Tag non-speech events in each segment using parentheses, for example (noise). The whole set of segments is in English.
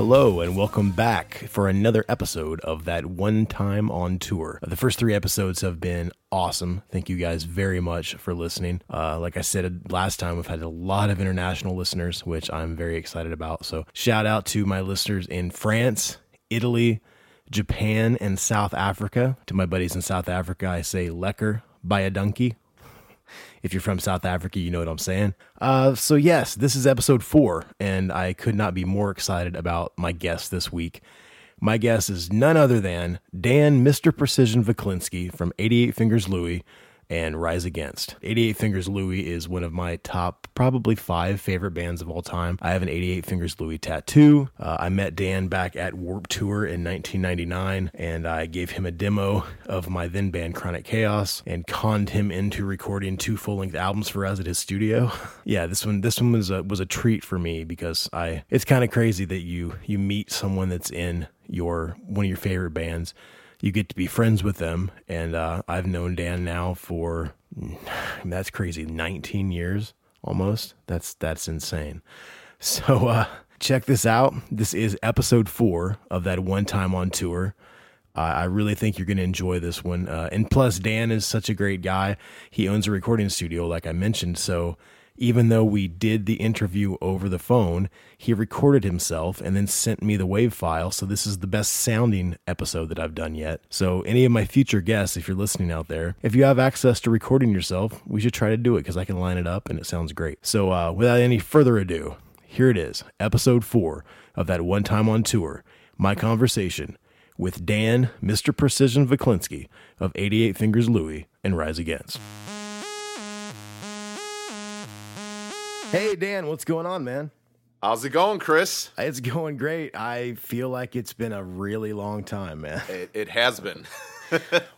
Hello and welcome back for another episode of that one time on tour. The first three episodes have been awesome. Thank you guys very much for listening. Uh, like I said last time, we've had a lot of international listeners, which I'm very excited about. So shout out to my listeners in France, Italy, Japan, and South Africa. To my buddies in South Africa, I say lekker by a donkey. If you're from South Africa, you know what I'm saying. Uh, so, yes, this is episode four, and I could not be more excited about my guest this week. My guest is none other than Dan Mr. Precision Wleklinski from 88 Fingers Louie and Rise Against. 88 Fingers Louie is one of my top, probably five favorite bands of all time. I have an 88 Fingers Louie tattoo. Uh, I met Dan back at Warp Tour in 1999, and I gave him a demo of my then band Chronic Chaos and conned him into recording two full length albums for us at his studio. (laughs) yeah, this one, this one was a, was a treat for me because I. It's kind of crazy that you you meet someone that's in your one of your favorite bands you get to be friends with them. And uh, I've known Dan now for (sighs) that's crazy, 19 years almost. That's that's insane. (laughs) So uh, check this out. This is episode four of that one time on tour. Uh, I really think you're going to enjoy this one. Uh, and plus, Dan is such a great guy. He owns a recording studio, like I mentioned. So even though we did the interview over the phone, he recorded himself and then sent me the wave file. So this is the best sounding episode that I've done yet. So any of my future guests, if you're listening out there, if you have access to recording yourself, we should try to do it because I can line it up and it sounds great. So uh, without any further ado, here it is, episode four of that one time on tour. My conversation with Dan, Mr. Precision Wleklinski of 88 Fingers Louie and Rise Against. Hey Dan, what's going on, man? How's it going, Chris? It's going great. I feel like it's been a really long time, man. (laughs) It, it has been. (laughs)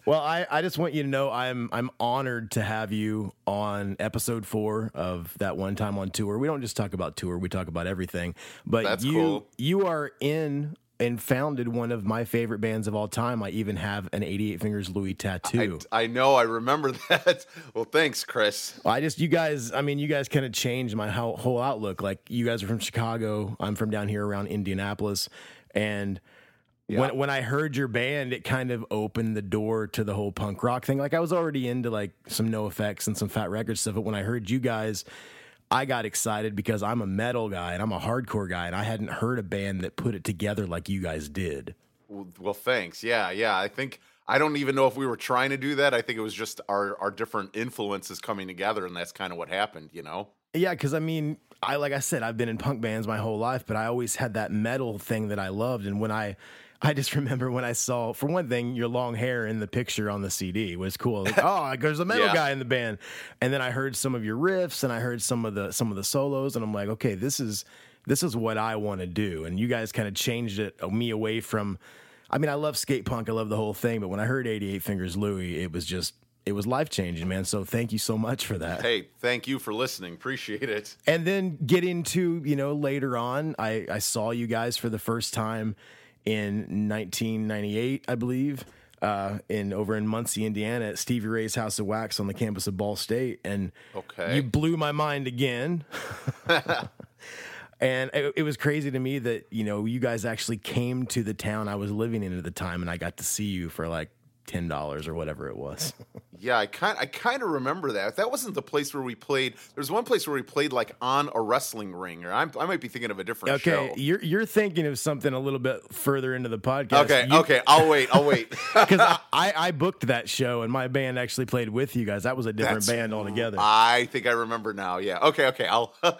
Well, I, I just want you to know I'm I'm honored to have you on episode four of that one time on tour. We don't just talk about tour, we talk about everything. But That's you cool. you are in and founded one of my favorite bands of all time. I even have an 88 Fingers Louie tattoo. I know. I remember (laughs) that. Well, thanks, Chris. I just, you guys, I mean, you guys kind of changed my whole, whole outlook. Like, you guys are from Chicago. I'm from down here around Indianapolis. And when, when I heard your band, it kind of opened the door to the whole punk rock thing. Like, I was already into like some NOFX and some Fat Wreck Chords stuff. But when I heard you guys, I got excited because I'm a metal guy and I'm a hardcore guy. And I hadn't heard a band that put it together like you guys did. Well, well, thanks. Yeah, yeah. I think I don't even know if we were trying to do that. I think it was just our our different influences coming together, and that's kind of what happened. You know. Yeah, because I mean, I like I said, I've been in punk bands my whole life, but I always had that metal thing that I loved. And when I, (laughs) I just remember when I saw, for one thing, your long hair in the picture on the CD was cool. Like, (laughs) oh, there's a metal Yeah. guy in the band. And then I heard some of your riffs, and I heard some of the some of the solos, and I'm like, okay, this is this is what I want to do. And you guys kind of changed it uh, me away from. I mean, I love skate punk, I love the whole thing, but when I heard 88 Fingers Louie, it was just. It was life changing, man. So thank you so much for that. Hey, thank you for listening. Appreciate it. And then get into, you know, later on, I, I saw you guys for the first time in 1998, I believe, uh, in over in Muncie, Indiana, at Stevie Ray's House of Wax on the campus of Ball State. And Okay. you blew my mind again. (laughs) and it, it was crazy to me that, you know, you guys actually came to the town I was living in at the time and I got to see you for like $10 or whatever it was. (laughs) Yeah, I kind I kind of remember that. That wasn't the place where we played. There's one place where we played like on a wrestling ring, or I'm, I might be thinking of a different Okay, show. you're you're thinking of something a little bit further into the podcast. Okay, You- okay, I'll wait. I'll wait. (laughs) because I, (laughs) I, I booked that show and my band actually played with you guys. That was a different That's- band altogether. I think I remember now. Yeah. Okay. Okay. I'll I'll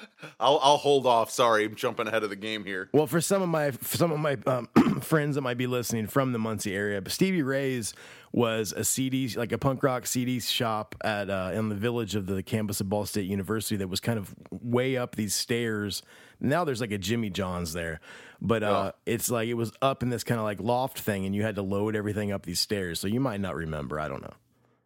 I'll hold off. Sorry, I'm jumping ahead of the game here. well, for some of my some of my um, (clears throat) friends that might be listening from the Muncie area, but Stevie Ray's was a CD, like a punk rock CD shop at uh, in the village of the campus of Ball State University that was kind of way up these stairs. Now there's like a Jimmy John's there, but uh, it's like it was up in this kind of like loft thing, and you had to load everything up these stairs. So you might not remember. I don't know.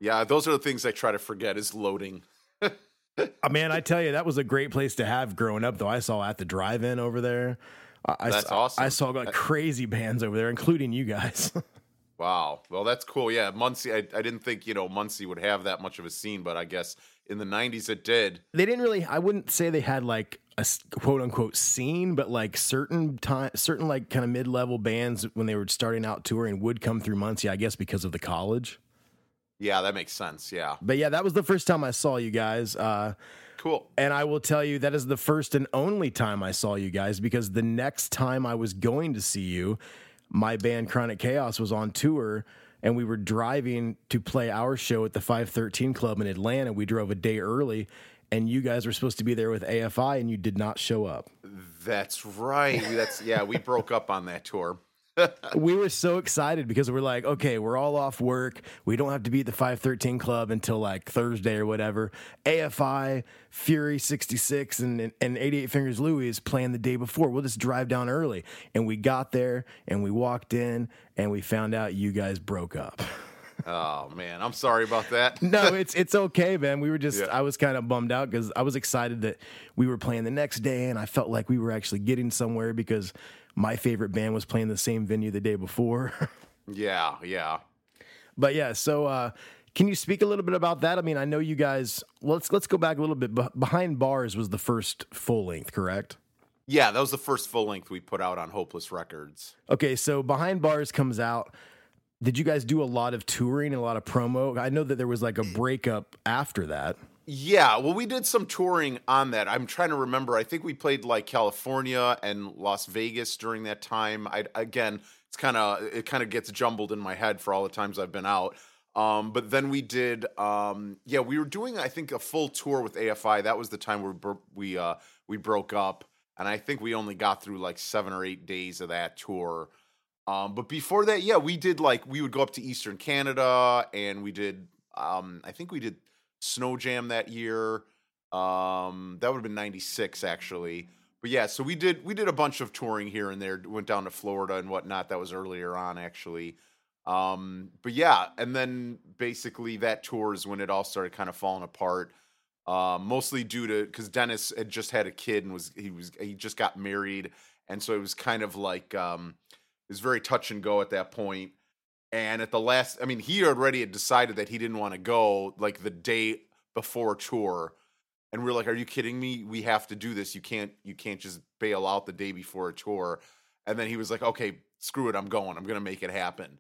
Yeah, those are the things I try to forget is loading. (laughs) Uh, man, I tell you, that was a great place to have growing up. Though I saw at the drive-in over there. I, I That's saw- awesome. I saw like crazy bands over there, including you guys. (laughs) Wow. Well, that's cool. Yeah, Muncie. I, I didn't think you know Muncie would have that much of a scene, but I guess in the '90s it did. they didn't really. I wouldn't say they had like a quote unquote scene, but like certain time, certain like kind of mid-level bands when they were starting out touring would come through Muncie. I guess because of the college. Yeah, that makes sense. Yeah. But yeah, that was the first time I saw you guys. Uh, Cool. And I will tell you that is the first and only time I saw you guys because the next time I was going to see you, my band Chronic Chaos was on tour and we were driving to play our show at the 513 Club in Atlanta. We drove a day early and you guys were supposed to be there with AFI and you did not show up. That's right. That's yeah. We broke up on that tour. We were so excited because we're like, okay, we're all off work. We don't have to be at the 513 club until like Thursday or whatever. AFI, Fury 66, and, and 88 Fingers Louie is playing the day before. We'll just drive down early. And we got there and we walked in and we found out you guys broke up. Oh man, I'm sorry about that. (laughs) no, it's it's okay, man. We were just Yeah. I was kind of bummed out because I was excited that we were playing the next day, and I felt like we were actually getting somewhere because my favorite band was playing the same venue the day before. (laughs) Yeah, yeah. But yeah, so uh, can you speak a little bit about that? I mean, I know you guys. Let's let's go back a little bit. Behind Bars was the first full length, correct? Yeah, that was the first full length we put out on Hopeless Records. Okay, so Behind Bars comes out. Did you guys do a lot of touring a lot of promo? I know that there was like a breakup after that. Yeah, well, we did some touring on that. I'm trying to remember. I think we played like California and Las Vegas during that time. I again, it's kind of it kind of gets jumbled in my head for all the times I've been out. Um, but then we did, um, yeah, we were doing I think a full tour with AFI. That was the time where we uh, we broke up, and I think we only got through like seven or eight days of that tour. Um, but before that, yeah, we did like we would go up to Eastern Canada, and we did. Um, I think we did Snow Jam that year. Um, that would have been '96 actually. But yeah, so we did we did a bunch of touring here and there. Went down to Florida and whatnot. That was earlier on actually. Um, but yeah, and then basically that tour is when it all started kind of falling apart. Uh, mostly due to because Dennis had just had a kid and was he was he just got married, and so it was kind of like um, it was very touch and go at that point. And at the last, I mean, he already had decided that he didn't want to go like the day before tour, and we are like, "Are you kidding me? We have to do this. You can't you can't just bail out the day before a tour." And then he was like, "Okay, screw it. I'm going. I'm gonna make it happen."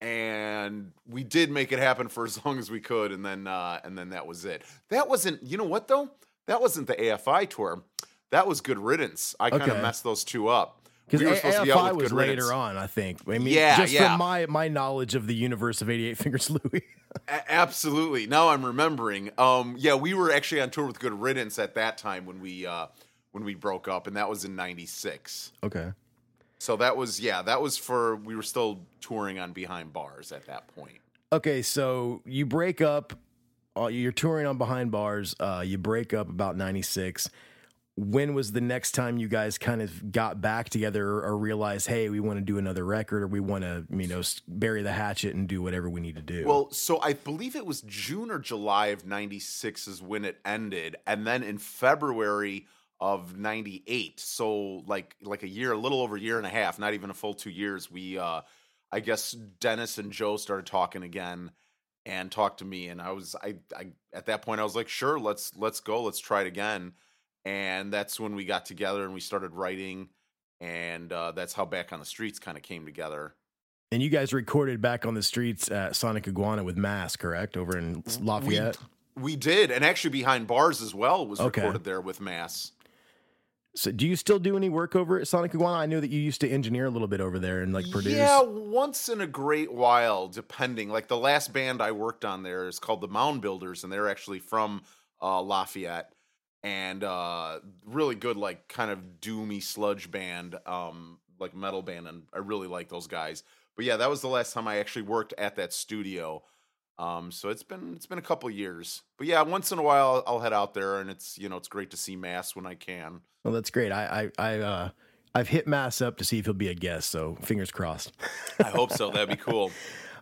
And we did make it happen for as long as we could, and then uh, and then that was it. That wasn't. You know what though? That wasn't the AFI tour. That was Good Riddance. I kind of Okay. messed those two up. Because We were supposed to AFI was Riddance. later on, I think. I mean, Yeah, just yeah. from my my knowledge of the universe of 88 (laughs) Fingers Louie. A- absolutely. Now I'm remembering. Um, yeah, we were actually on tour with Good Riddance at that time when we uh, when we broke up, and that was in '96. okay. So that was yeah, that was for we were still touring on Behind Bars at that point. Okay, so you break up. Uh, you're touring on Behind Bars. Uh, you break up about '96. When was the next time you guys kind of got back together or, realized, hey, we want to do another record or we want to, you know, bury the hatchet and do whatever we need to do? Well, so I believe it was June or July of '96 is when it ended, and then in February of '98, so like like a year, a little over a year and a half, not even a full two years, we uh, I guess Dennis and Joe started talking again and talked to me, and I was I, I at that point I was like, sure, let's let's go, let's try it again, and that's when we got together and we started writing, and uh, that's how Back on the Streets kind of came together. and you guys recorded back on the streets at Sonic Iguana with Mass, correct? Over in Lafayette. We did, and actually behind bars as well was Okay. recorded there with Mass. So, do you still do any work over at Sonic Iguana? I know that you used to engineer a little bit over there and like produce. Yeah, once in a great while, depending. Like the last band I worked on there is called the Mound Builders, and they're actually from uh, Lafayette, and uh, really good, like kind of doomy sludge band. Um, like metal band, and I really like those guys. But yeah, that was the last time I actually worked at that studio. Um, so it's been it's been a couple years, but yeah, once in a while I'll head out there, and it's you know it's great to see Mass when I can. Well, that's great. I I, I uh, I've hit Mass up to see if he'll be a guest, so fingers crossed. I hope so. That'd be cool. (laughs)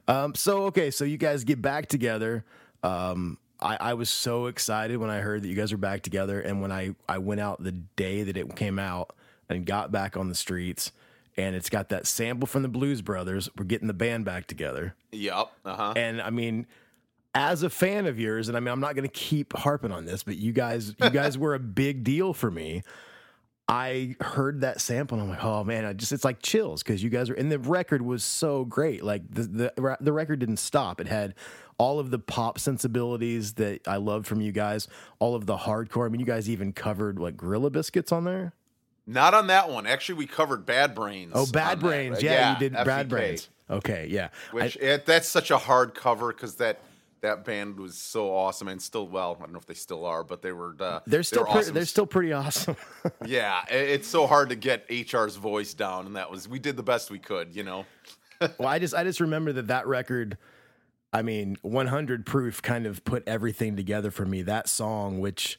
Um, so okay, so you guys get back together. Um, I, I was so excited when I heard that you guys were back together, and when I I went out the day that it came out and got back on the streets, and it's got that sample from the Blues Brothers. We're getting the band back together, Yep. Uh huh. and I mean. As a fan of yours, and I mean, I'm not going to keep harping on this, but you guys, you guys (laughs) were a big deal for me. I heard that sample and I'm like, oh man, I just it's like chills because you guys are and the record was so great. Like the the the record didn't stop. It had all of the pop sensibilities that I loved from you guys, all of the hardcore. I mean, you guys even covered like Gorilla Biscuits on there. Not on that one. Actually, we covered Bad Brains. Oh, Bad Brains. right? Yeah, you did Bad Brains. Okay, yeah. Which it, that's such a hard cover because that that band was so awesome and still well. I don't know if they still are, but they were. Uh, they're still were pretty, awesome. they're still pretty awesome. (laughs) yeah. it- It's so hard to get HR's voice down, and that was we did the best we could. You know. well, I just I just remember that that record. I mean, 100 proof kind of put everything together for me. That song, which,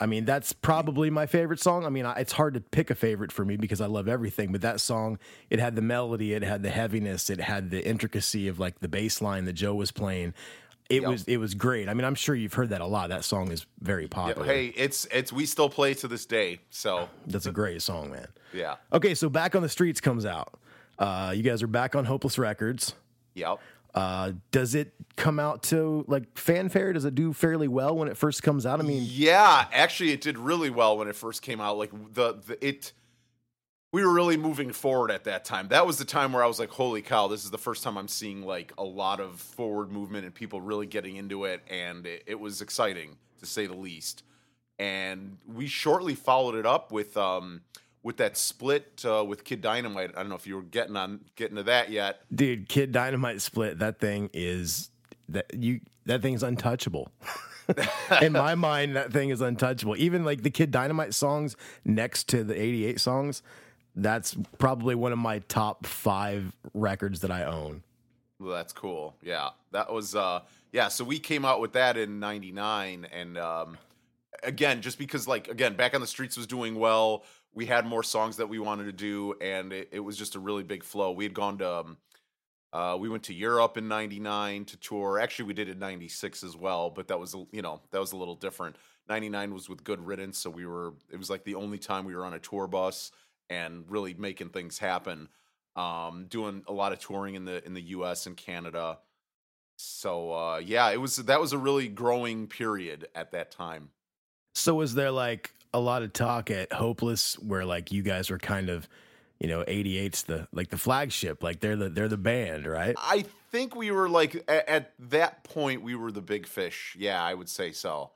I mean, that's probably my favorite song. I mean, I, it's hard to pick a favorite for me because I love everything. But that song, it had the melody, it had the heaviness, it had the intricacy of like the bass line that Joe was playing. It Yep. was it was great. I mean, I'm sure you've heard that a lot. That song is very popular. hey, it's it's we still play to this day. So That's a great song, man. yeah. Okay, so Back on the Streets comes out. Uh, you guys are back on Hopeless Records. Yep. Uh, does it come out to like fanfare? Does it do fairly well when it first comes out? I mean, Yeah, actually, it did really well when it first came out. Like the, the it, we were really moving forward at that time. That was the time where I was like, "Holy cow! This is the first time I'm seeing like a lot of forward movement and people really getting into it." And it, it was exciting to say the least. And we shortly followed it up with um with that split uh, with Kid Dynamite. I don't know if you were getting on getting to that yet. dude, Kid Dynamite split. That thing is that you. That thing's untouchable. (laughs) In my mind, that thing is untouchable. Even like the Kid Dynamite songs next to the '88 songs. That's probably one of my top five records that I own. Well, that's cool. Yeah, that was uh yeah. So we came out with that in '99, and um, again, just because like again, back on the streets was doing well. We had more songs that we wanted to do, and it, it was just a really big flow. We had gone to um, uh, we went to Europe in '99 to tour. Actually, we did it in '96 as well, but that was you know that was a little different. '99 was with Good Riddance, so we were it was like the only time we were on a tour bus and really making things happen um, doing a lot of touring in the in the U.S. and Canada. So uh, yeah, it was that was a really growing period at that time. So was there like a lot of talk at Hopeless where like you guys were kind of, you know, 88's the like the flagship, like they're the they're the band, right? I think we were like at, at that point we were the big fish. Yeah, I would say so.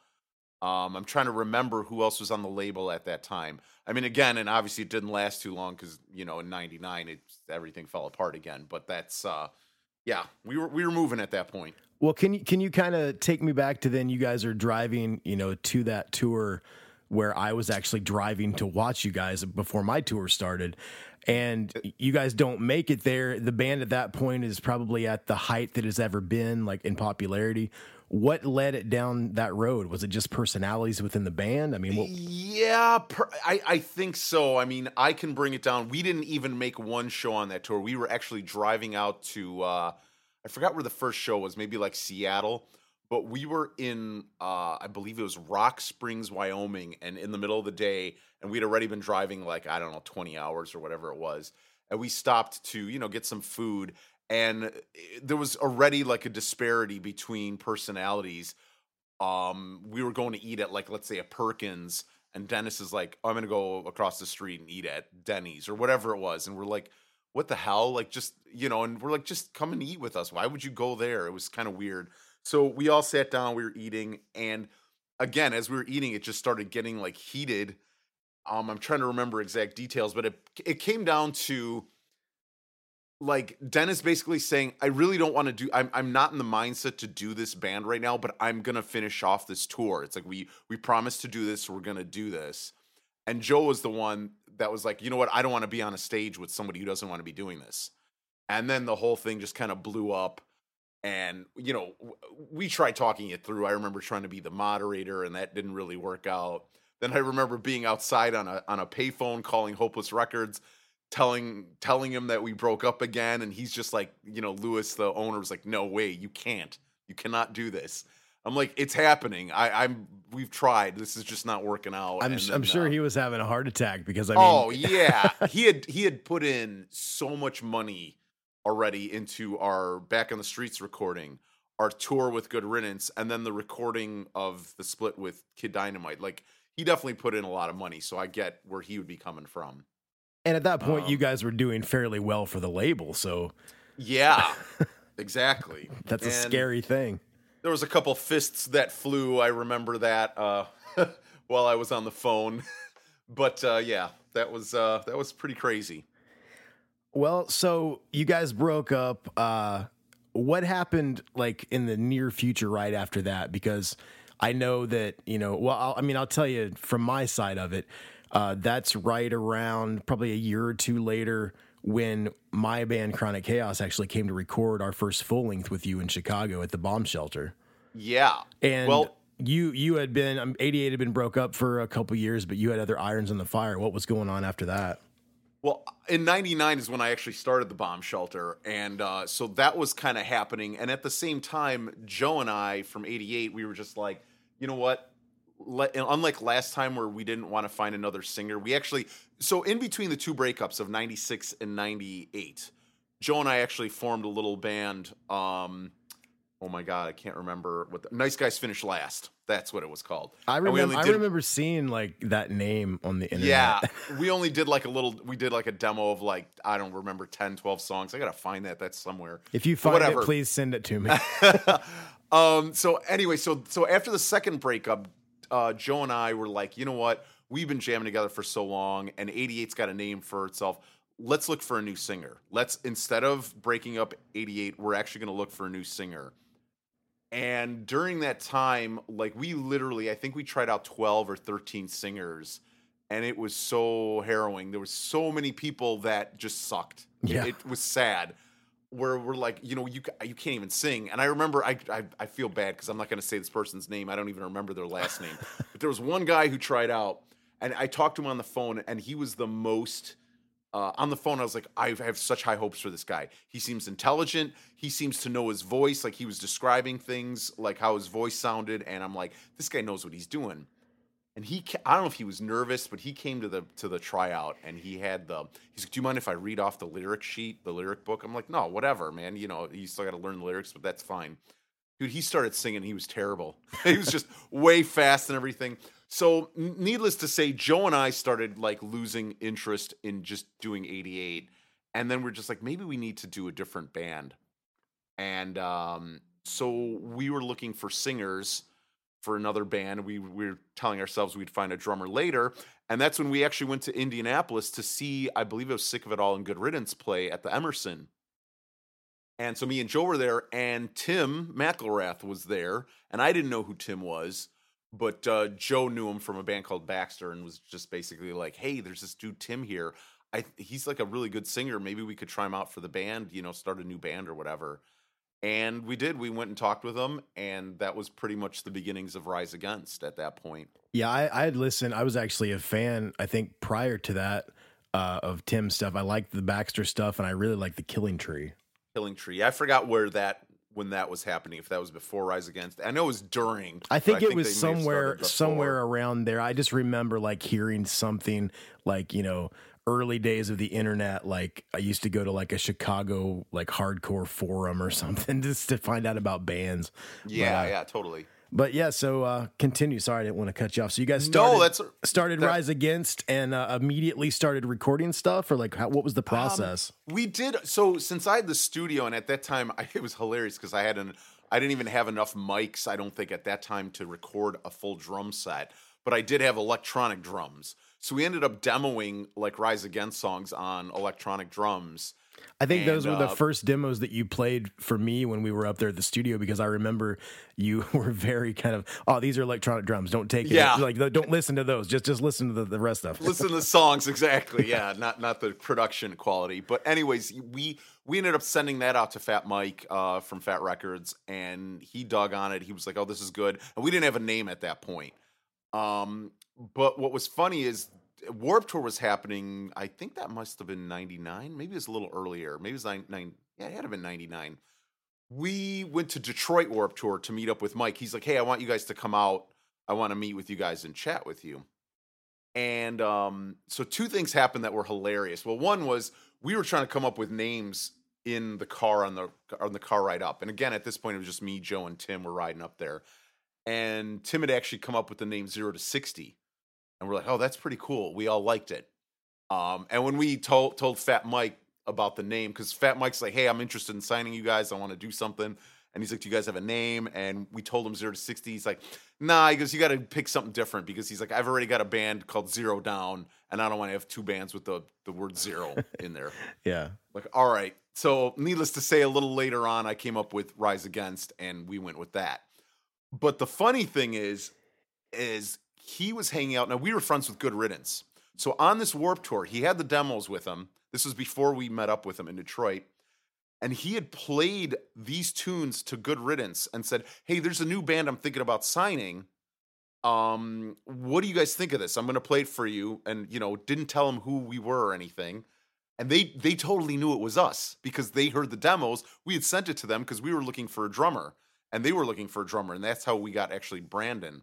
Um, I'm trying to remember who else was on the label at that time. I mean, again, and obviously it didn't last too long because you know in '99 it everything fell apart again. But that's uh, yeah, we were we were moving at that point. Well, can you can you kind of take me back to then you guys are driving, you know, to that tour where I was actually driving to watch you guys before my tour started. And you guys don't make it there. The band at that point is probably at the height that it's ever been, like in popularity. What led it down that road? Was it just personalities within the band? I mean, what, Yeah, per, I I think so. I mean, I can bring it down. We didn't even make one show on that tour. We were actually driving out to uh I forgot where the first show was, maybe like Seattle, but we were in uh I believe it was Rock Springs, Wyoming, and in the middle of the day and we'd already been driving like I don't know 20 hours or whatever it was. And we stopped to, you know, get some food and eh, there was already like a disparity between personalities. Um we were going to eat at like let's say a Perkins and Dennis is like oh, I'm to go across the street and eat at Denny's or whatever it was and we're like what the hell? Like just you know and we're like just come and eat with us. Why would you go there? It was kind of weird so we all sat down we were eating and again as we were eating it just started getting like heated um I'm trying to remember exact details but it it came down to like Dennis basically saying, I really don't want to do I'm I'm not in the mindset to do this band right now, but I'm gonna finish off this tour. It's like we we promised to do this, we're gonna do this. And Joe was the one that was like, you know what, I don't want to be on a stage with somebody who doesn't want to be doing this. And then the whole thing just kind of blew up. And you know, we tried talking it through. I remember trying to be the moderator, and that didn't really work out. Then I remember being outside on a on a payphone calling Hopeless Records, telling telling him that we broke up again, and he's just like, you know, Louis, the owner, was like, "No way, you can't, you cannot do this." I'm like, "It's happening. I, I'm. We've tried. This is just not working out." I'm, And I'm sure uh, he was having a heart attack because I mean, oh yeah, (laughs) he had he had put in so much money already into our back on the streets recording, our tour with Good Riddance, and then the recording of the split with Kid Dynamite. Like he definitely put in a lot of money, so I get where he would be coming from. and at that point, you um, guys were doing fairly well for the label, so Yeah, (laughs) exactly. that's a scary thing. There was a couple fists that flew. I remember that uh, (laughs) while I was on the phone, (laughs) but uh, yeah, that was uh, that was pretty crazy. Well, so you guys broke up. Uh, what happened like in the near future right after that? Because I know that, you know, well, I'll, I mean, I'll tell you from my side of it, uh, that's right around probably a year or two later when my band Chronic Chaos actually came to record our first full length with you in Chicago at the bomb shelter. Yeah, And well, you you had been um, 88 had been broke up for a couple years, but you had other irons in the fire. What was going on after that? Well, in '99 is when I actually started the bomb shelter, and uh, so that was kind of happening. And at the same time, Joe and I from '88, we were just like, you know what? Let, unlike last time where we didn't want to find another singer, we actually so in between the two breakups of '96 and '98, Joe and I actually formed a little band. Um, oh my god, I can't remember what the, Nice Guys Finish Last. That's what it was called. I remember. only I remember seeing like that name on the internet. yeah, (laughs) we only did like a little. We did like a demo of like I don't remember 10, 12 songs. I gotta find that. That's somewhere. If you But find whatever. it, please send it to me. (laughs) (laughs) um. So anyway, so so after the second breakup, uh, Joe and I were like, you know what? We've been jamming together for so long, and 88's got a name for itself. Let's look for a new singer. Let's instead of breaking up 88, we're actually going to look for a new singer. And during that time, like we literally, I think we tried out 12 or 13 singers, and it was so harrowing. There was so many people that just sucked. Yeah. It, was sad. Where we're like, you know, you you can't even sing. And I remember, I I, I feel bad because I'm not going to say this person's name. I don't even remember their last name. (laughs) but there was one guy who tried out, and I talked to him on the phone, and he was the most uh, on the phone, I was like, I have such high hopes for this guy. He seems intelligent. He seems to know his voice. Like he was describing things, like how his voice sounded, and I'm like, this guy knows what he's doing. And he, I don't know if he was nervous, but he came to the to the tryout, and he had the. He's like, "Do you mind if I read off the lyric sheet, the lyric book?" I'm like, "No, whatever, man. You know, you still got to learn the lyrics, but that's fine." Dude, he started singing. He was terrible. (laughs) he was just way fast and everything. So, needless to say, Joe and I started like losing interest in just doing 88. And then we're just like, maybe we need to do a different band. And um, so we were looking for singers for another band. We, we were telling ourselves we'd find a drummer later. And that's when we actually went to Indianapolis to see, I believe it was Sick of It All and Good Riddance play at the Emerson. And so me and Joe were there, and Tim McIlrath was there, and I didn't know who Tim was, but uh, Joe knew him from a band called Baxter, and was just basically like, "Hey, there's this dude Tim here. I he's like a really good singer. Maybe we could try him out for the band. You know, start a new band or whatever." And we did. We went and talked with him, and that was pretty much the beginnings of Rise Against at that point. Yeah, I, I had listened. I was actually a fan. I think prior to that uh, of Tim's stuff, I liked the Baxter stuff, and I really liked the Killing Tree. Killing Tree. I forgot where that when that was happening. If that was before Rise Against, I know it was during. I think it they was somewhere somewhere around there. I just remember like hearing something like you know early days of the internet. Like I used to go to like a Chicago like hardcore forum or (laughs) something just to find out about bands. Yeah, But, uh, yeah, totally. But yeah, so uh, continue. Sorry, I didn't want to cut you off. So you guys started, No, that's started that- Rise Against and uh, immediately started recording stuff, or like how, what was the process? We did so since I had the studio, and at that time I, it was hilarious because I had an I didn't even have enough mics. I don't think at that time to record a full drum set, but I did have electronic drums. So we ended up demoing like Rise Against songs on electronic drums. I think those And, were the uh, first demos that you played for me when we were up there at the studio because I remember you (laughs) were very kind of, oh, these are electronic drums. Don't take it. Yeah. Like, don't listen to those. Just just listen to the, the rest of listen to the songs exactly (laughs) yeah not not the production quality but anyways we we ended up sending that out to fat mike uh, from fat wreck chords and he dug on it he was like oh this is good and we didn't have a name at that point um, but what was funny is warp tour was happening i think that must have been 99 maybe it was a little earlier maybe it was nine, nine yeah it had to been 99 we went to detroit warp tour to meet up with mike he's like hey i want you guys to come out i want to meet with you guys and chat with you and um, so two things happened that were hilarious. Well, one was we were trying to come up with names in the car on the on the car ride up. And again, at this point, it was just me, Joe, and Tim were riding up there. And Tim had actually come up with the name Zero to Sixty, and we're like, "Oh, that's pretty cool." We all liked it. Um, and when we told told Fat Mike about the name, because Fat Mike's like, "Hey, I'm interested in signing you guys. I want to do something." And he's like, "Do you guys have a name?" And we told him Zero to Sixty. He's like, "Nah." He goes, "You got to pick something different because he's like, I've already got a band called Zero Down, and I don't want to have two bands with the the word zero (laughs) in there." Yeah. Like, all right. So, needless to say, a little later on, I came up with Rise Against, and we went with that. But the funny thing is, is he was hanging out. Now we were friends with Good Riddance. So on this Warp Tour, he had the demos with him. This was before we met up with him in Detroit. And he had played these tunes to Good Riddance and said, Hey, there's a new band I'm thinking about signing. Um, what do you guys think of this? I'm gonna play it for you. And you know, didn't tell him who we were or anything. And they they totally knew it was us because they heard the demos. We had sent it to them because we were looking for a drummer. And they were looking for a drummer, and that's how we got actually Brandon.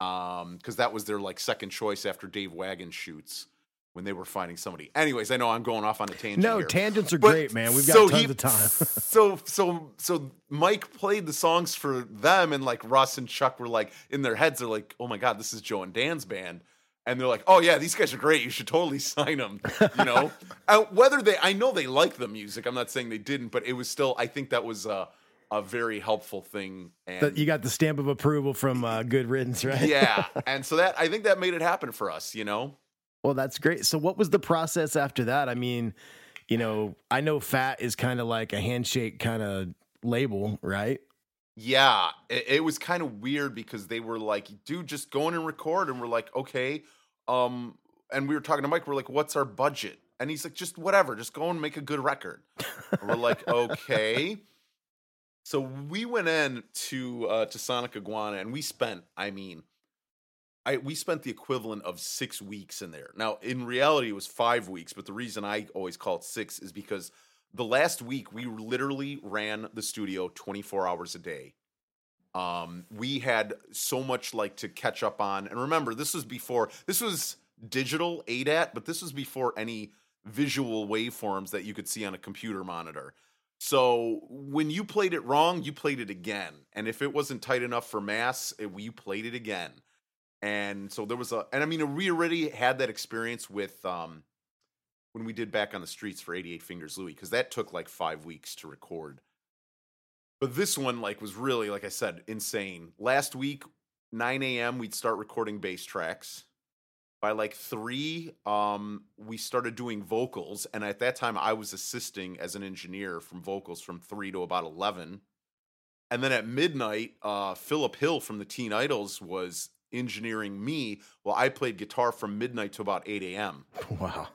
Um, because that was their like second choice after Dave Wagenschutz when they were finding somebody. Anyways, I know I'm going off on a tangent. No, here. tangents are But great, man. We've got so tons he- of time. (laughs) so so so Mike played the songs for them, and like Russ and Chuck were like in their heads, they're like, "Oh my god, this is Joe and Dan's band." And they're like, "Oh yeah, these guys are great. You should totally (laughs) sign them." You know, (laughs) uh, whether they, I know they like the music. I'm not saying they didn't, but it was still. I think that was a, a very helpful thing. And you got the stamp of approval from uh, Good Riddance, right? yeah, (laughs) and so that I think that made it happen for us. You know, Well, that's great. So, what was the process after that? I mean, you know, I know Fat is kind of like a handshake kind of label, right? Yeah, it, it was kind of weird because they were like, "Dude, just go in and record," and we're like, "Okay." Um, and we were talking to Mike. We're like, "What's our budget?" And he's like, "Just whatever. Just go and make a good record." And we're like, (laughs) "Okay." So we went in to uh, to Sonic Iguana, and we spent, I mean, I we spent the equivalent of six weeks in there. Now, in reality, it was five weeks, but the reason I always call it six is because the last week we literally ran the studio 24 hours a day um we had so much like to catch up on and remember this was before this was digital adat but this was before any visual waveforms that you could see on a computer monitor so when you played it wrong you played it again and if it wasn't tight enough for mass it, you played it again. And so there was a and i mean we already had that experience with um when we did back on the streets for 88 fingers louie because that took like five weeks to record. But this one like was really like i said insane. Last week 9 a.m we'd start recording bass tracks by like three um we started doing vocals and at that time i was assisting as an engineer from vocals from three to about 11 and then at midnight uh philip hill from the teen idols was engineering me while i played guitar from midnight to about 8 a.m Wow.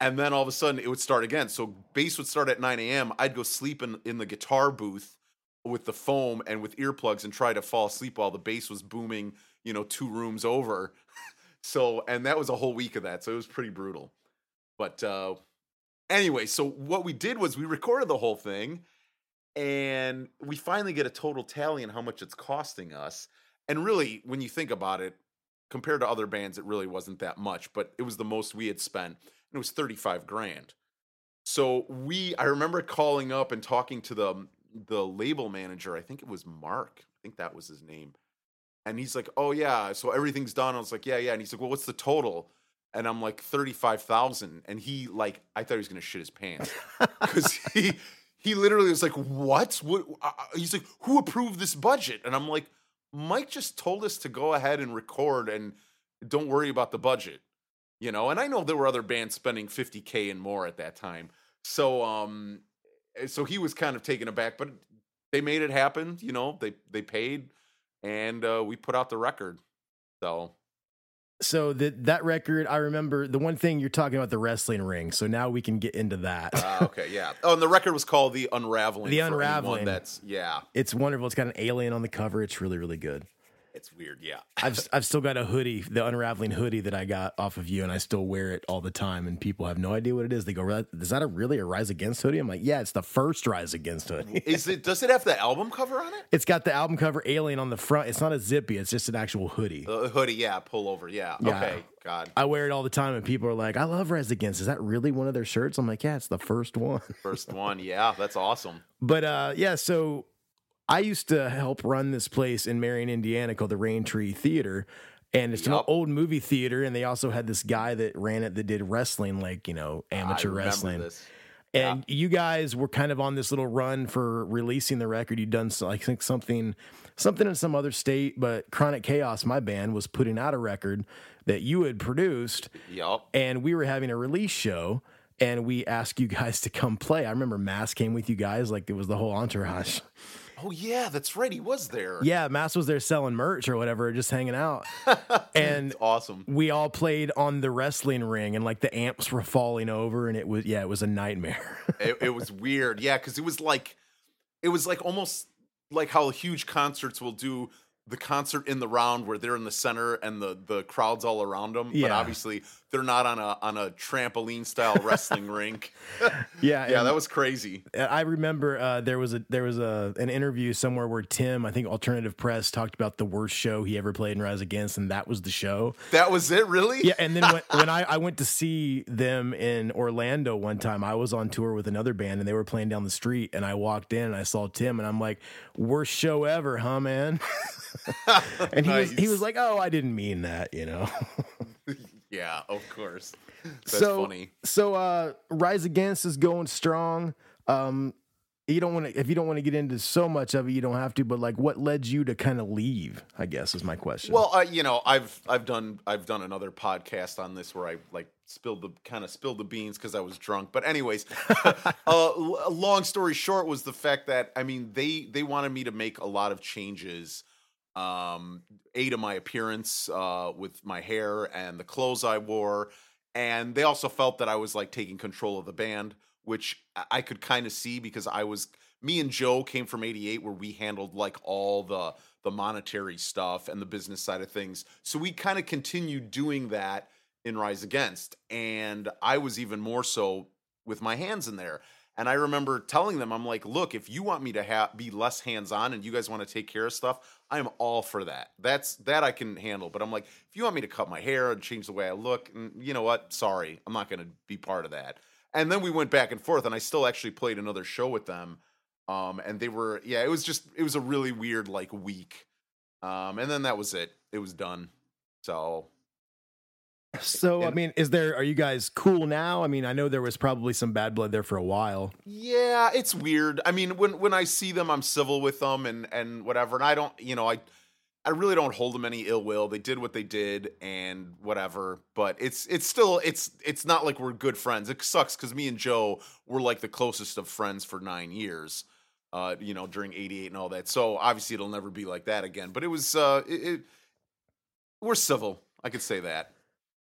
and then all of a sudden it would start again. So bass would start at 9 a.m. I'd go sleep in, in the guitar booth with the foam and with earplugs and try to fall asleep while the bass was booming, you know, two rooms over. So, and that was a whole week of that. So it was pretty brutal. But uh, anyway, so what we did was we recorded the whole thing and we finally get a total tally on how much it's costing us. And really, when you think about it, compared to other bands, it really wasn't that much, but it was the most we had spent. And it was 35 grand. So we, I remember calling up and talking to the the label manager. I think it was Mark. I think that was his name. And he's like, "Oh yeah, so everything's done." I was like, "Yeah, yeah." And he's like, "Well, what's the total?" And I'm like, thirty-five thousand. And he like, I thought he was gonna shit his pants (laughs) because he he literally was like, "What?" what? Uh, he's like, "Who approved this budget?" And I'm like, "Mike just told us to go ahead and record and don't worry about the budget." You know, and I know there were other bands spending 50k and more at that time. so um, so he was kind of taken aback, but they made it happen. You know, they they paid, and uh, we put out the record. So So that that record, I remember the one thing you're talking about the wrestling ring. So now we can get into that. uh, okay, yeah. Oh, and the record was called the Unraveling. The Unraveling. That's yeah. it's wonderful. It's got an alien on the cover. It's really really good. It's weird. Yeah. (laughs) I've I've still got a hoodie, the unraveling hoodie that I got off of you, and I still wear it all the time. And people have no idea what it is. They go, "Is that a really a Rise Against hoodie?" I'm like, "Yeah, it's the first Rise Against hoodie." (laughs) Is it? Does it have the album cover on it? it's got the album cover alien on the front. It's not a zippy. It's just an actual hoodie. The hoodie. Yeah. Pull over. Yeah. Yeah. Okay. God. I wear it all the time, and people are like, "I love Rise Against." Is that really one of their shirts? I'm like, "Yeah, it's the first one." First one. Yeah. That's awesome. (laughs) But uh, yeah, so I used to help run this place in Marion, Indiana called the Rain Tree Theater. And it's an old movie theater, and they also had this guy that ran it that did wrestling, like you know, ah, amateur I wrestling. This. And you guys were kind of on this little run for releasing the record. You'd done, I think, something, something in some other state, but Chronic Chaos, my band, was putting out a record that you had produced, Yup. and we were having a release show and we asked you guys (laughs) to come play. I remember Mass came with you guys, like it was the whole entourage. Oh yeah, that's right. He was there. Yeah, Mass was there selling merch or whatever, just hanging out. (laughs) and Awesome. we all played on the wrestling ring and like the amps were falling over and it was yeah, it was a nightmare. (laughs) it, it was weird. Yeah, because it was like, it was like almost like how huge concerts will do the concert in the round where they're in the center and the the crowds all around them. yeah. But obviously they're not on a on a trampoline style (laughs) wrestling rink. (laughs) yeah, Yeah, that was crazy. I remember uh, there was a there was a an interview somewhere where Tim, I think Alternative Press, talked about the worst show he ever played in Rise Against, and that was the show. That was it, really? Yeah, and then when, (laughs) when I, I went to see them in Orlando one time, I was on tour with another band and they were playing down the street, and I walked in and I saw Tim, and I'm like, "Worst show ever, huh, man?" (laughs) and he was he was like, "Oh, I didn't mean that," you know. (laughs) Yeah, of course. That's so funny. so uh, Rise Against is going strong. Um, you don't want to if you don't want to get into so much of it, you don't have to. But like, what led you to kind of leave? I guess is my question. Well, uh, you know, I've I've done I've done another podcast on this where I like spilled the kind of spilled the beans because I was drunk. But anyways, (laughs) uh, long story short was the fact that I mean they they wanted me to make a lot of changes. Um, a of my appearance uh, with my hair and the clothes I wore, and they also felt that I was like taking control of the band, which I- I could kind of see because I was me and Joe came from 88 where we handled like all the the monetary stuff and the business side of things. So we kind of continued doing that in Rise Against and I was even more so with my hands in there. And I remember telling them I'm like, "Look, if you want me to ha- be less hands-on and you guys want to take care of stuff, I'm all for that. That's that I can handle. But I'm like, if you want me to cut my hair and change the way I look, you know what? Sorry, I'm not going to be part of that." And then we went back and forth and I still actually played another show with them um and they were yeah it was just it was a really weird like week um and then that was it it was done so so I mean, is there? Are you guys cool now? I mean, I know there was probably some bad blood there for a while. yeah it's weird. I mean when when i see them i'm civil with them and and whatever. And i don't you know i i really don't hold them any ill will. They did what they did and whatever. But it's it's still it's it's not like we're good friends. It sucks because me and joe were like the closest of friends for nine years uh you know during 88 and all that. So obviously it'll never be like that again. But it was uh it, it we're civil. I could say that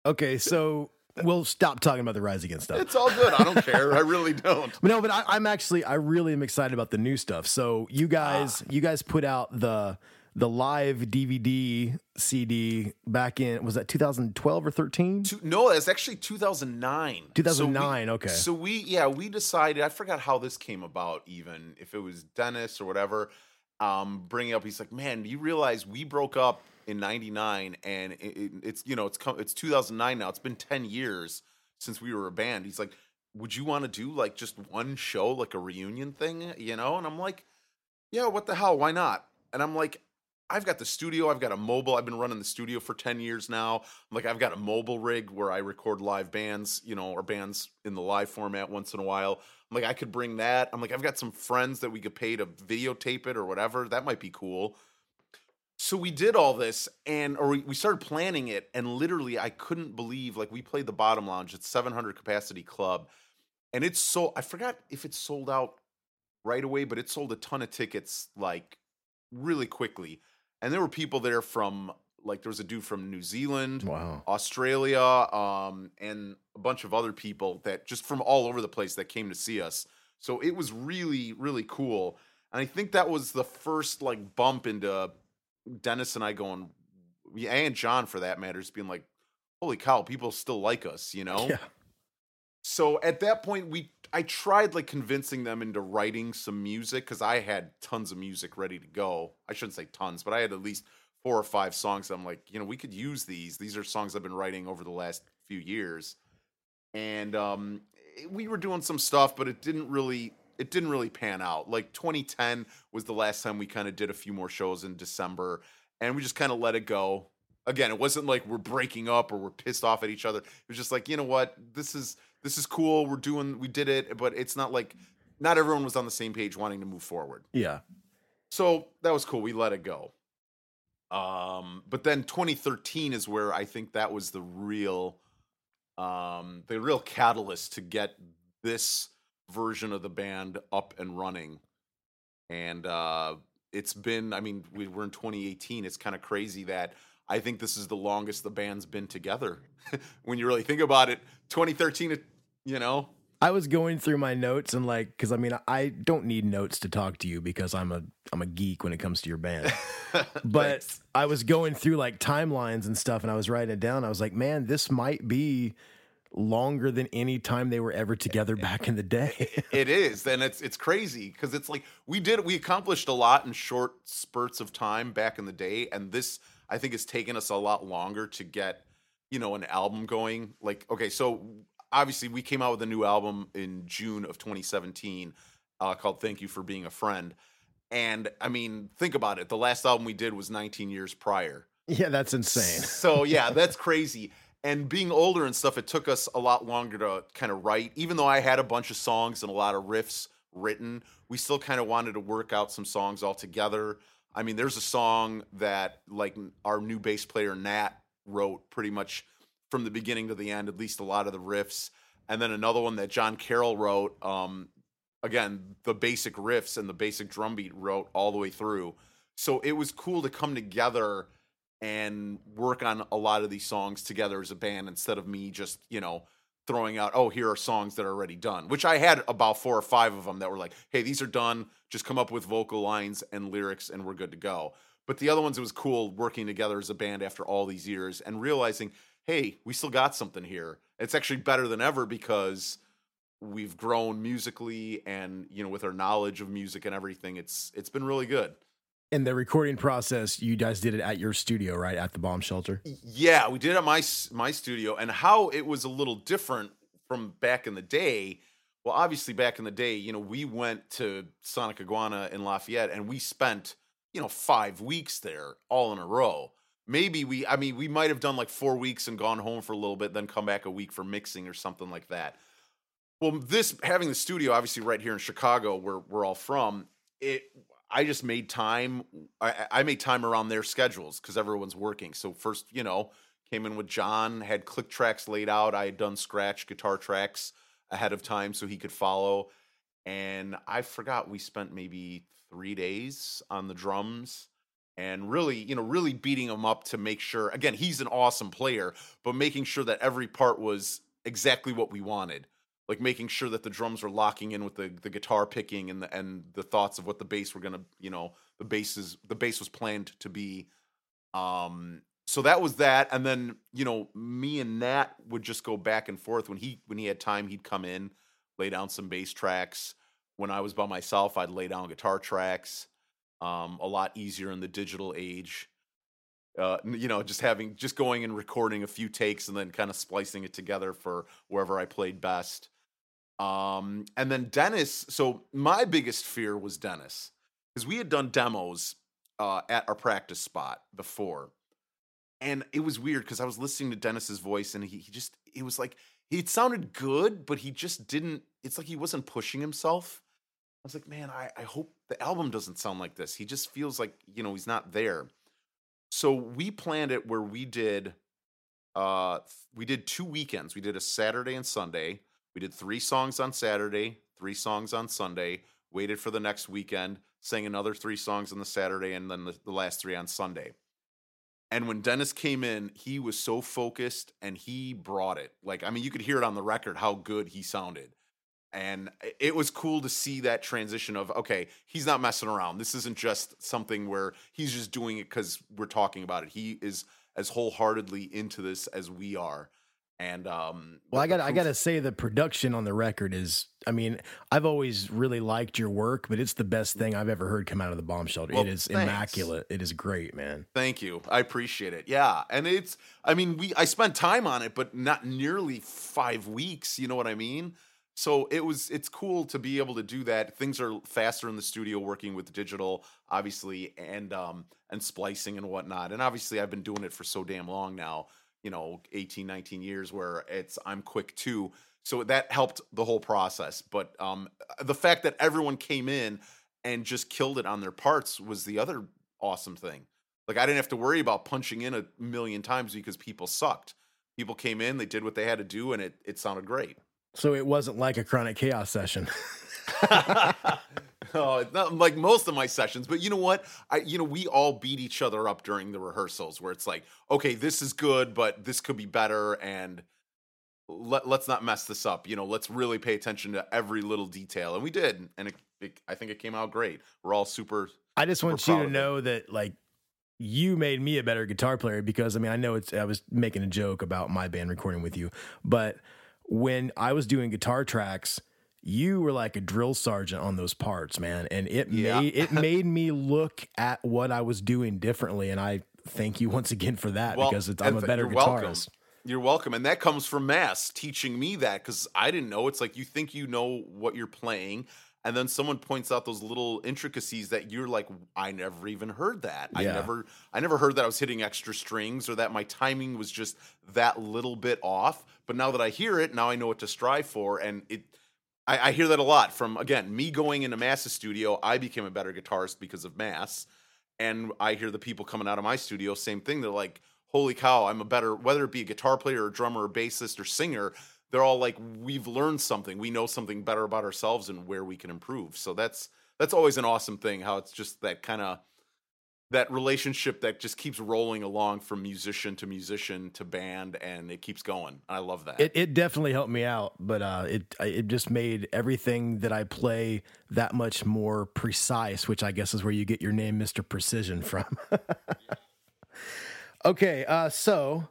Okay, so we'll stop talking about the Rise Against stuff. It's all good. I don't care. I really don't. But (laughs) no, but I, I'm actually I really am excited about the new stuff. So you guys, you guys put out the the live DVD CD back in was that 2012 or 13? No, that's actually 2009. 2009, So we- okay. So we, yeah, we decided. I forgot how this came about. Even if it was Dennis or whatever, um, bringing up. He's like, man, do you realize we broke up in '99, and it, it, it's you know it's come, it's 2009 now. It's been 10 years since we were a band. He's like, would you want to do like just one show, like a reunion thing, you know? And I'm like, yeah, what the hell? Why not? And I'm like, I've got the studio. I've got a mobile. I've been running the studio for 10 years now. I'm like, I've got a mobile rig where I record live bands, you know, or bands in the live format once in a while. I'm like, I could bring that. I'm like, I've got some friends that we could pay to videotape it or whatever. That might be cool. So we did all this and or we, started planning it and literally I couldn't believe like we played the bottom lounge at 700 capacity club and it's so I forgot if it sold out right away, but it sold a ton of tickets like really quickly. And there were people there from like there was a dude from New Zealand, Wow. Australia, um, and a bunch of other people that just from all over the place that came to see us. So it was really, really cool. And I think that was the first like bump into Dennis and I going, yeah, and John for that matter, just being like, holy cow, people still like us, you know? Yeah. So at that point, we I tried like convincing them into writing some music because I had tons of music ready to go. I shouldn't say tons, but I had at least four or five songs. I'm like, you know, we could use these. These are songs I've been writing over the last few years, and um, we were doing some stuff, but it didn't really it didn't really pan out. Like 2010 was the last time we kind of did a few more shows in December, and we just kind of let it go. Again, it wasn't like we're breaking up or we're pissed off at each other. It was just like, you know what, this is this is cool. We're doing, we did it, but it's not like not everyone was on the same page wanting to move forward. Yeah. So that was cool. We let it go. Um, but then 2013 is where I think that was the real, um, the real catalyst to get this version of the band up and running. And uh, it's been, I mean, we, we're in 2018. It's kind of crazy that I think this is the longest the band's been together. (laughs) when you really think about it, 2013, you know, I was going through my notes and like, because I mean, I don't need notes to talk to you because I'm a I'm a geek when it comes to your band. (laughs) But. I was going through like timelines and stuff, and I was writing it down. I was like, man, this might be longer than any time they were ever together back in the day. (laughs) it is and it's it's crazy because it's like we did we accomplished a lot in short spurts of time back in the day and this i think has taken us a lot longer to get you know an album going like okay so obviously we came out with a new album in june of 2017 uh, called thank you for being a friend and i mean think about it the last album we did was 19 years prior yeah, that's insane. so yeah, that's crazy. And being older and stuff, it took us a lot longer to kind of write. Even though I had a bunch of songs and a lot of riffs written, we still kind of wanted to work out some songs all together. I mean, there's a song that like our new bass player Nat wrote pretty much from the beginning to the end, at least a lot of the riffs. And then another one that John Carroll wrote. Um, again, the basic riffs and the basic drum beat wrote all the way through. So it was cool to come together and work on a lot of these songs together as a band instead of me just, you know, throwing out, oh, here are songs that are already done, which I had about four or five of them that were like, hey, these are done. Just come up with vocal lines and lyrics and we're good to go. But the other ones, it was cool working together as a band after all these years and realizing, hey, we still got something here. It's actually better than ever because we've grown musically and, you know, with our knowledge of music and everything, it's it's been really good. In the recording process, you guys did it at your studio, right? At the bomb shelter. Yeah, we did it at my my studio, and how it was a little different from back in the day. Well, obviously, back in the day, you know, we went to Sonic Iguana in Lafayette, and we spent you know five weeks there all in a row. Maybe we, I mean, we might have done like four weeks and gone home for a little bit, then come back a week for mixing or something like that. Well, this having the studio obviously right here in Chicago, where we're all from, it I just made time. I, I made time around their schedules because everyone's working. So first, you know, came in with John, had click tracks laid out. I had done scratch guitar tracks ahead of time so he could follow. And I forgot we spent maybe three days on the drums and really, you know, really beating him up to make sure. Again, he's an awesome player, but making sure that every part was exactly what we wanted like making sure that the drums were locking in with the, the guitar picking and the and the thoughts of what the bass were gonna you know the bass is the bass was planned to be. Um so that was that. And then you know me and nat would just go back and forth. When he when he had time he'd come in lay down some bass tracks. When i was by myself i'd lay down guitar tracks um a lot easier in the digital age. Uh, you know, just having just going and recording a few takes and then kind of splicing it together for wherever I played best. Um, and then Dennis. So my biggest fear was Dennis because we had done demos uh, at our practice spot before, and it was weird because I was listening to Dennis's voice and he, he just it was like he it sounded good, but he just didn't. It's like he wasn't pushing himself. I was like, man, I, I hope the album doesn't sound like this. He just feels like you know he's not there. So we planned it where we did uh we did two weekends. We did a Saturday and Sunday. We did three songs on Saturday, three songs on Sunday, waited for the next weekend, sang another three songs on the Saturday, and then the, the last three on Sunday. And when Dennis came in, he was so focused and he brought it. Like, I mean, you could hear it on the record how good he sounded. And it was cool to see that transition of, okay, he's not messing around. This isn't just something where he's just doing it because we're talking about it. He is as wholeheartedly into this as we are. And um Well, I got I got to say the production on the record is I mean, I've always really liked your work, but it's the best thing I've ever heard come out of the bomb shelter. Well, it is thanks. immaculate. It is great, man. Thank you. I appreciate it. Yeah. And it's I mean, we I spent time on it, but not nearly five weeks. You know what I mean? So it was it's cool to be able to do that. Things are faster in the studio working with digital, obviously, and um and splicing and whatnot. And obviously I've been doing it for so damn long now, you know, 18, 19 years where it's I'm quick too. So that helped the whole process. But um the fact that everyone came in and just killed it on their parts was the other awesome thing. Like I didn't have to worry about punching in a million times because people sucked. People came in, they did what they had to do, and it it sounded great. So it wasn't like a chronic chaos session. (laughs) (laughs) oh, not like most of my sessions, but you know what? I you know we all beat each other up during the rehearsals where it's like, okay, this is good, but this could be better, and let let's not mess this up. You know, let's really pay attention to every little detail, and we did, and it, it, I think it came out great. We're all super. I just Super want you to know that like you made me a better guitar player because I mean I know it's I was making a joke about my band recording with you, but when I was doing guitar tracks, you were like a drill sergeant on those parts, man, and it Yeah. made (laughs) it made me look at what I was doing differently, and I thank you (laughs) once again for that Well, because it's, I'm a better you're guitarist. welcome. You're welcome. And that comes from Mass teaching me that because I didn't know. It's like you think you know what you're playing, and then someone points out those little intricacies that you're like, I never even heard that. I never I never heard that I was hitting extra strings or that my timing was just that little bit off. But now that I hear it, now I know what to strive for. And it I, I hear that a lot from again, me going into Mass's studio, I became a better guitarist because of Mass and I hear the people coming out of my studio, same thing. They're like, "Holy cow, I'm a better." Whether it be a guitar player, or drummer, or bassist, or singer, they're all like, "We've learned something. We know something better about ourselves and where we can improve." So that's that's always an awesome thing. How it's just that kind of that relationship that just keeps rolling along from musician to musician to band, and it keeps going. I love that. It, it definitely helped me out, but uh, it it just made everything that I play that much more precise, which I guess is where you get your name, Mister Precision, from. (laughs) okay, uh, so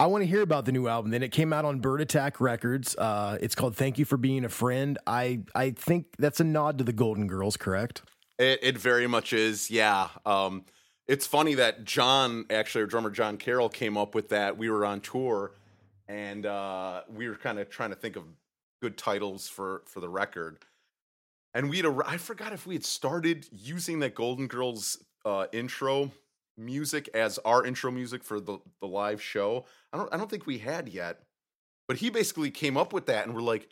I want to hear about the new album. Then it came out on Bird Attack Records. Uh, it's called "Thank You for Being a Friend." I I think that's a nod to the Golden Girls, correct? It, it very much is, yeah. Um, it's funny that John, actually, our drummer John Carroll, came up with that. We were on tour, and uh, we were kind of trying to think of good titles for for the record. And we'd, I forgot if we had started using that Golden Girls uh, intro music as our intro music for the the live show. I don't, I don't think we had yet. But he basically came up with that, and we're like,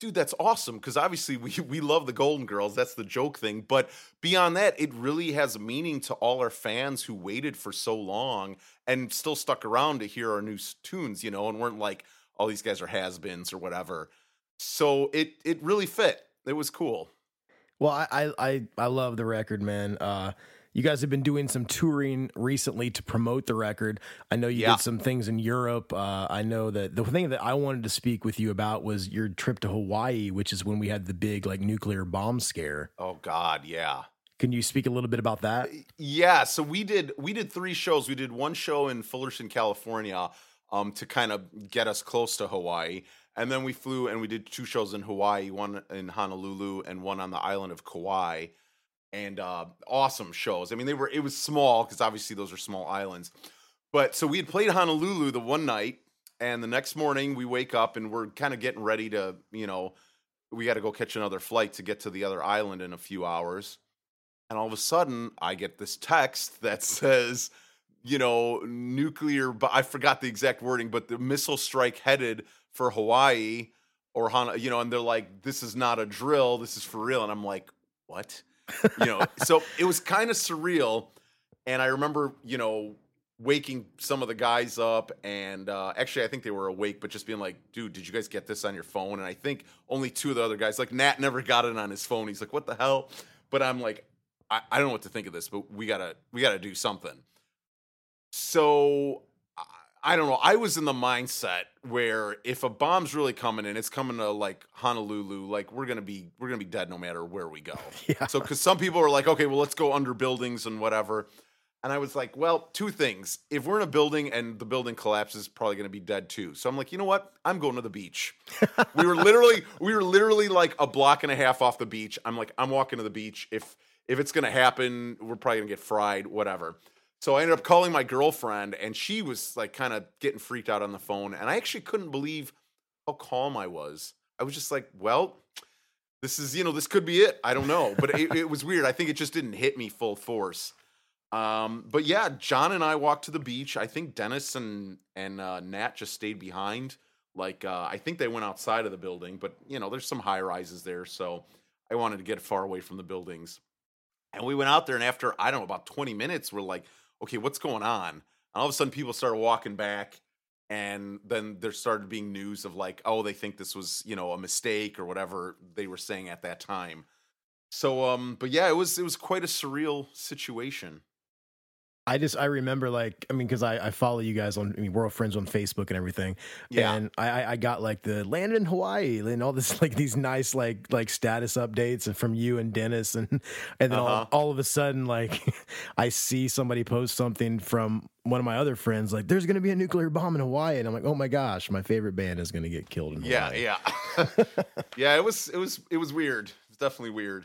dude, that's awesome because obviously we (laughs) we love the Golden Girls. That's the joke thing. But beyond that, it really has meaning to all our fans who waited for so long and still stuck around to hear our new tunes, you know, and weren't like, all these guys are has-beens or whatever. So it it really fit. It was cool. Well, I I I, I love the record, man. Uh, you guys have been doing some touring recently to promote the record. I know you Yeah. did some things in Europe. Uh, I know that the thing that I wanted to speak with you about was your trip to Hawaii, which is when we had the big like nuclear bomb scare. Oh God, yeah. Can you speak a little bit about that? Yeah, so we did we did three shows. We did one show in Fullerton, California, um, to kind of get us close to Hawaii, and then we flew and we did two shows in Hawaii, one in Honolulu and one on the island of Kauai, and uh, awesome shows. I mean, they were it was small because obviously those are small islands, but so we had played Honolulu the one night, and the next morning we wake up and we're kind of getting ready to, you know, we got to go catch another flight to get to the other island in a few hours. And all of a sudden, I get this text (laughs) that says, you know, nuclear, but I forgot the exact wording, but the missile strike headed for Hawaii or Hana, you know, and they're like, this is not a drill, this is for real. And I'm like, what? You know, so it was kind of surreal. And I remember, you know, waking some of the guys up, and uh, actually, I think they were awake, but just being like, "Dude, did you guys get this on your phone?" And I think only two of the other guys, like Nat, never got it on his phone. He's like, "What the hell?" But I'm like, I, I don't know what to think of this, but we gotta we gotta do something. So I- don't know. I was in the mindset where if a bomb's really coming in, it's coming to like Honolulu, like we're gonna be we're gonna be dead no matter where we go. (laughs) Yeah. So because some people are like, okay, well let's go under buildings and whatever. And I was like, well, two things. If we're in a building and the building collapses, probably gonna be dead too. So I'm like, you know what? I'm going to the beach. (laughs) we were literally we were literally like a block and a half off the beach. I'm like, I'm walking to the beach. If if it's gonna happen, we're probably gonna get fried, whatever. So I ended up calling my girlfriend, and she was like kind of getting freaked out on the phone. And I actually couldn't believe how calm I was. I was just like, well, this is, you know, this could be it. I don't know. But it, it was weird. I think it just didn't hit me full force. Um, but yeah, John and I walked to the beach. I think Dennis and and uh, Nat just stayed behind. Like uh, I think they went outside of the building, but you know, there's some high rises there, so I wanted to get far away from the buildings. And we went out there, and after I don't know about 20 minutes, we're like, okay, what's going on? And all of a sudden, people started walking back, and then there started being news of like, oh, they think this was you know a mistake or whatever they were saying at that time. So, um, but yeah, it was it was quite a surreal situation. I just I remember like I mean because I, I follow you guys on I mean we're all friends on Facebook and everything. Yeah. And I I- I got like the land in Hawaii and all this (laughs) like these nice like like status updates and from you and Dennis and and then Uh-huh. all, all of a sudden like (laughs) I see somebody post something from one of my other friends like there's gonna be a nuclear bomb in Hawaii and I'm like oh my gosh my favorite band is gonna get killed in Yeah, Hawaii. yeah, (laughs) yeah. It was it was it was weird. It's definitely weird.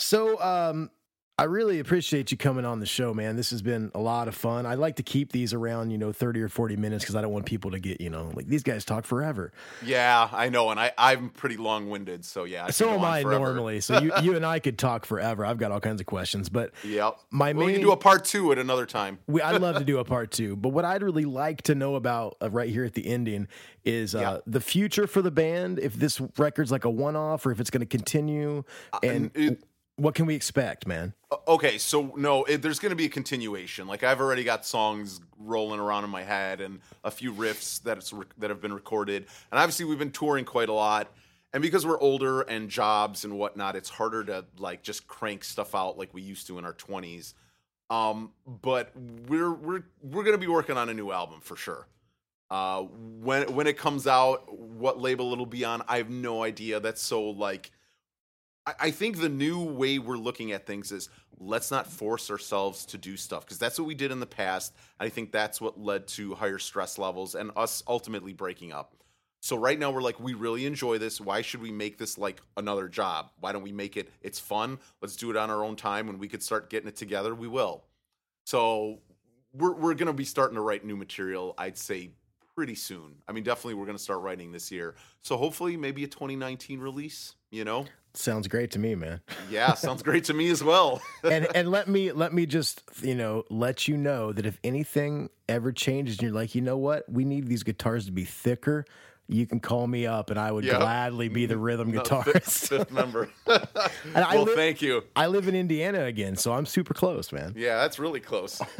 So, um, I really appreciate you coming on the show, man. This has been a lot of fun. I like to keep these around, you know, 30 or 40 minutes because I don't want people to get, you know, like these guys talk forever. Yeah, I know, and I I'm pretty long winded, so yeah. I so am I forever. normally. So you, you and I could talk forever. I've got all kinds of questions, but Yep. My well, we can do a part two at another time. we, I'd love to do a (laughs) part two. But what I'd really like to know about uh, right here at the ending is uh, Yeah. the future for the band. If this record's like a one off or if it's going to continue, and Uh, it- what can we expect, man? Okay, so no, it, there's going to be a continuation. Like I've already got songs rolling around in my head and a few riffs that's re- that have been recorded, and obviously we've been touring quite a lot. And because we're older and jobs and whatnot, it's harder to like just crank stuff out like we used to in our 20s. Um, but we're we're we're going to be working on a new album for sure. Uh, when when it comes out, what label it'll be on, I have no idea. That's so like I- think the new way we're looking at things is let's not force ourselves to do stuff because that's what we did in the past. I think that's what led to higher stress levels and us ultimately breaking up. So right now we're like, we really enjoy this. Why should we make this like another job? Why don't we make it? It's fun. Let's do it on our own time. When we could start getting it together, we will. So we're we're gonna be starting to write new material. I'd say pretty soon. I mean, definitely we're gonna start writing this year. So hopefully, maybe a 2019 release. You know. Sounds great to me, man. Yeah, sounds great to me as well. (laughs) and and let (laughs) me let me just you know let you know that if anything ever changes and you're like you know what we need these guitars to be thicker you can call me up and I would Yeah. gladly be the rhythm No, guitarist. fifth, fifth member. (laughs) And I well, live- thank you. I live in Indiana again, so I'm super close, man. Yeah, that's really close. (laughs)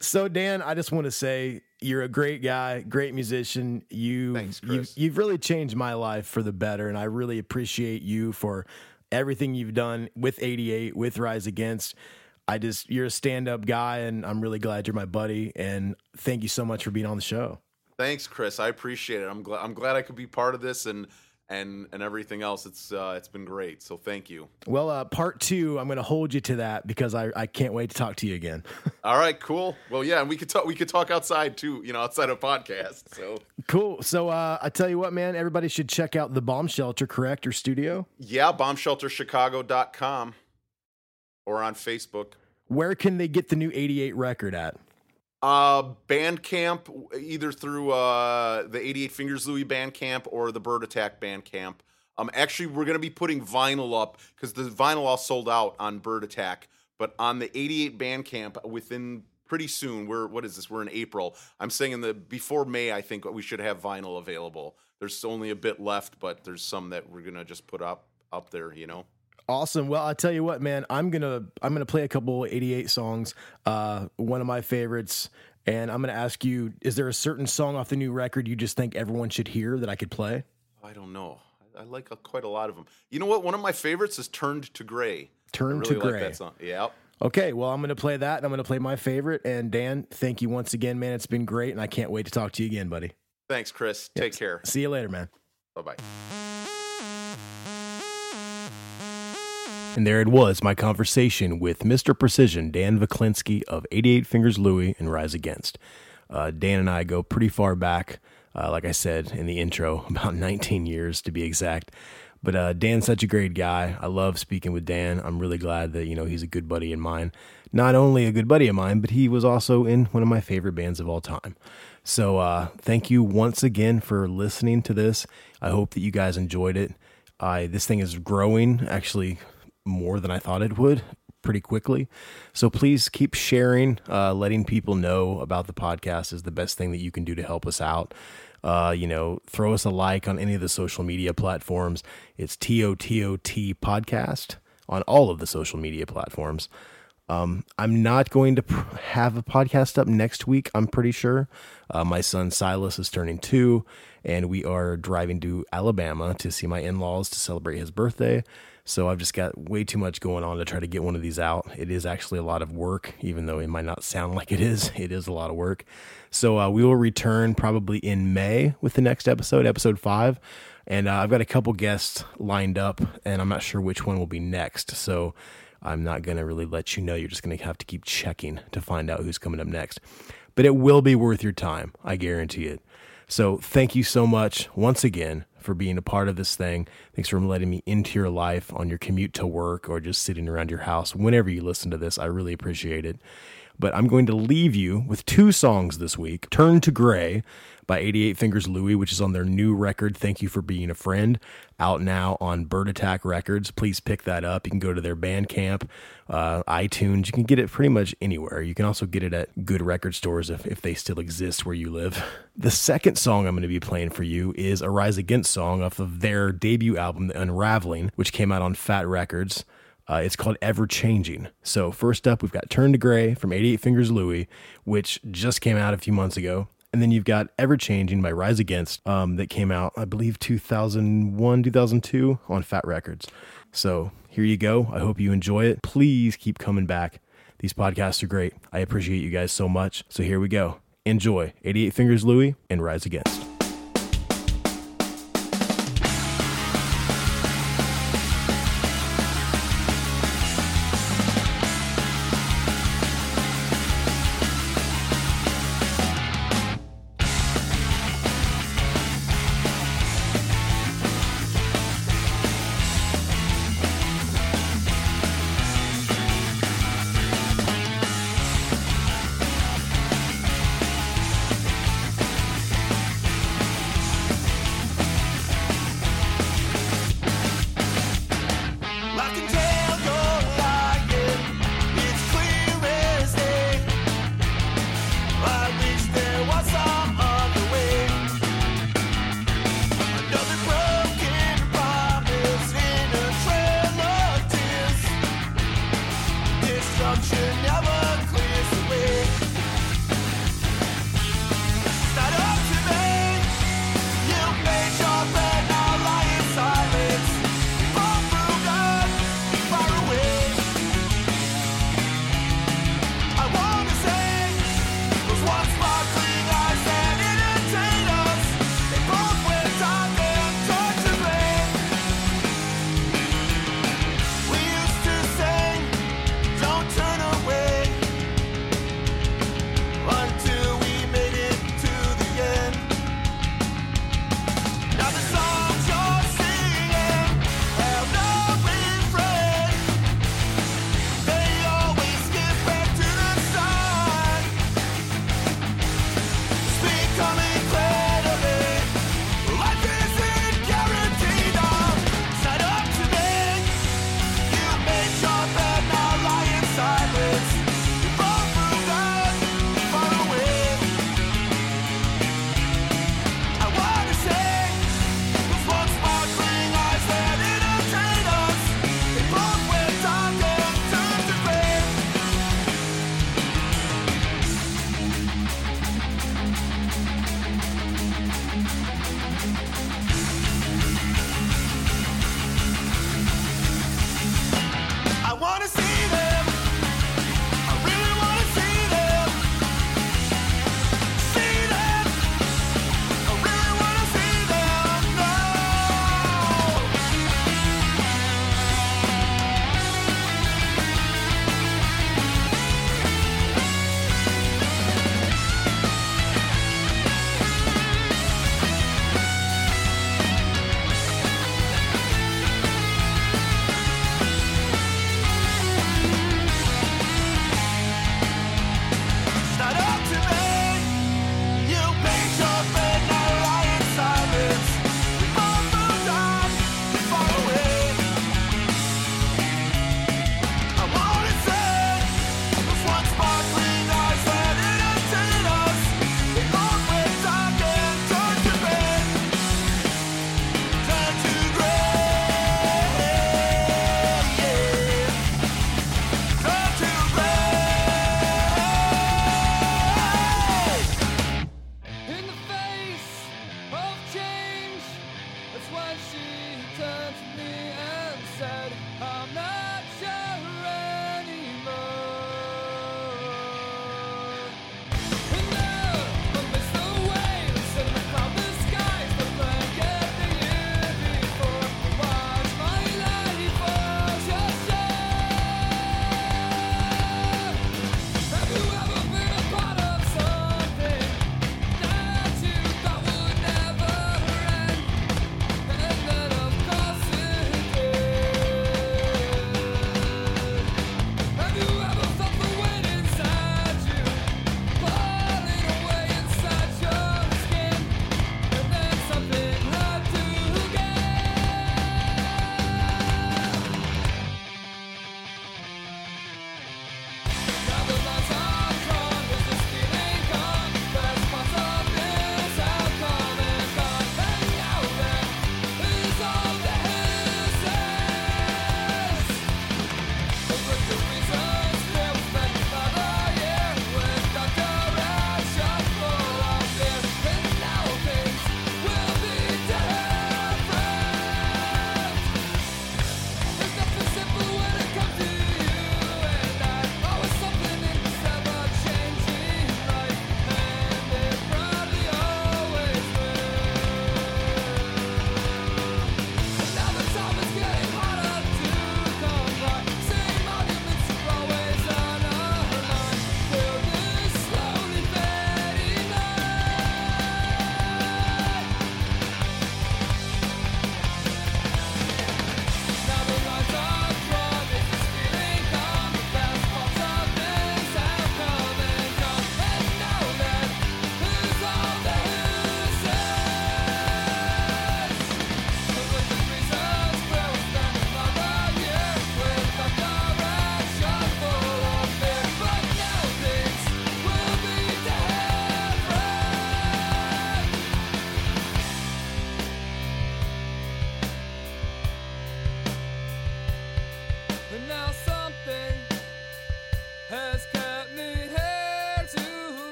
So Dan, I just want to say you're a great guy, great musician. You Thanks, you've, Chris. you've really changed my life for the better, and I really appreciate you for everything you've done with 88, with Rise Against. I just you're a stand-up guy, and I'm really glad you're my buddy. And thank you so much for being on the show. Thanks, Chris. I appreciate it. I'm glad. I'm glad I could be part of this and and and everything else. It's uh, it's been great. So thank you. Well, uh, part two, I'm going to hold you to that because I, I can't wait to talk to you again. (laughs) All right, cool. Well, yeah, and we could talk. We could talk outside too. You know, outside of podcast. So cool. So uh, I tell you what, man, everybody should check out the Bomb Shelter, correct? Your studio. yeah, bombshelterchicago.com or on Facebook. Where can they get the new 88 record at? Uh, Bandcamp, either through uh, the 88 Fingers Louie Bandcamp or the Bird Attack Bandcamp. Um, actually, we're going to be putting vinyl up because the vinyl all sold out on Bird Attack. But on the 88 Bandcamp, within pretty soon, we're what is this? We're in April. I'm saying in the before May, I think we should have vinyl available. There's only a bit left, but there's some that we're gonna just put up up there. You know. Awesome. Well, I tell you what, man, I'm gonna I'm gonna play a couple 88 songs. Uh, one of my favorites, And I'm going to ask you is there a certain song off the new record you just think everyone should hear that I could play? I don't know. I, I like a, quite a lot of them. You know what? One of my favorites is "Turned to Gray." Turn I really to like Gray. that song. Yep. Okay, well, I'm going to play that and I'm going to play my favorite. And Dan, thank you once again, man. It's been great. And I can't wait to talk to you again, buddy. Thanks, Chris. Take care. See you later, man. Bye bye. And there it was, my conversation with Mr. Precision, Dan Wleklinski of 88 Fingers Louie and Rise Against. Uh, Dan and I go pretty far back, uh, like I said in the intro, (laughs) about 19 years to be exact. But uh, Dan's such a great guy. I love speaking with Dan. I'm really glad that you know he's a good buddy of mine. Not only a good buddy of mine, but he was also in one of my favorite bands of all time. So uh, thank you once again for listening to this. I hope that you guys enjoyed it. I this thing is growing actually more than I thought it would pretty quickly. So please keep sharing, uh, letting people know about the podcast is the best thing that you can do to help us out. Uh, you know, throw us a like on any of the social media platforms. It's TOTOT podcast on all of the social media platforms. Um, I'm not going to pr- have a podcast up next week. I'm pretty sure. Uh, my son Silas is turning two, and we are driving to Alabama to see my in laws to celebrate his birthday. So I've just got way too much going on to try to get one of these out. It is actually a lot of work, even though it might not sound (laughs) like it is. It is a lot of work. So uh, we will return probably in May with the next episode, episode five. And uh, I've got a couple guests lined up, and I'm not sure which one will be next. So I'm not going to really let you know. You're just going to have to keep checking to find out who's coming up next. But it will be worth your time. I guarantee it. So thank you so much once again for being a part of this thing. Thanks for letting me into your life on your commute to work or just sitting around your house. Whenever you listen to this, I really appreciate it. But I'm going to leave you with two songs this week Turn to Gray by 88 Fingers Louie, which is on their new record, Thank You for Being a Friend, out now on Bird Attack Records. Please pick that up. You can go to their Bandcamp, uh, iTunes. You can get it pretty much anywhere. You can also get it at good record stores if, if they still exist where you live. (laughs) The second song I'm going to be playing for you is a Rise Against song off of their debut album, The Unraveling, which came out on Fat Records. Uh, it's called Ever Changing. So, first up, we've got Turn to Gray from 88 Fingers Louie, which just came out a few months ago. And then you've got Ever Changing by Rise Against um, that came out, I believe, 2001, 2002 on Fat Records. So, here you go. I hope you enjoy it. Please keep coming back. These podcasts are great. I appreciate you guys so much. So, here we go. Enjoy 88 Fingers Louie and Rise Against.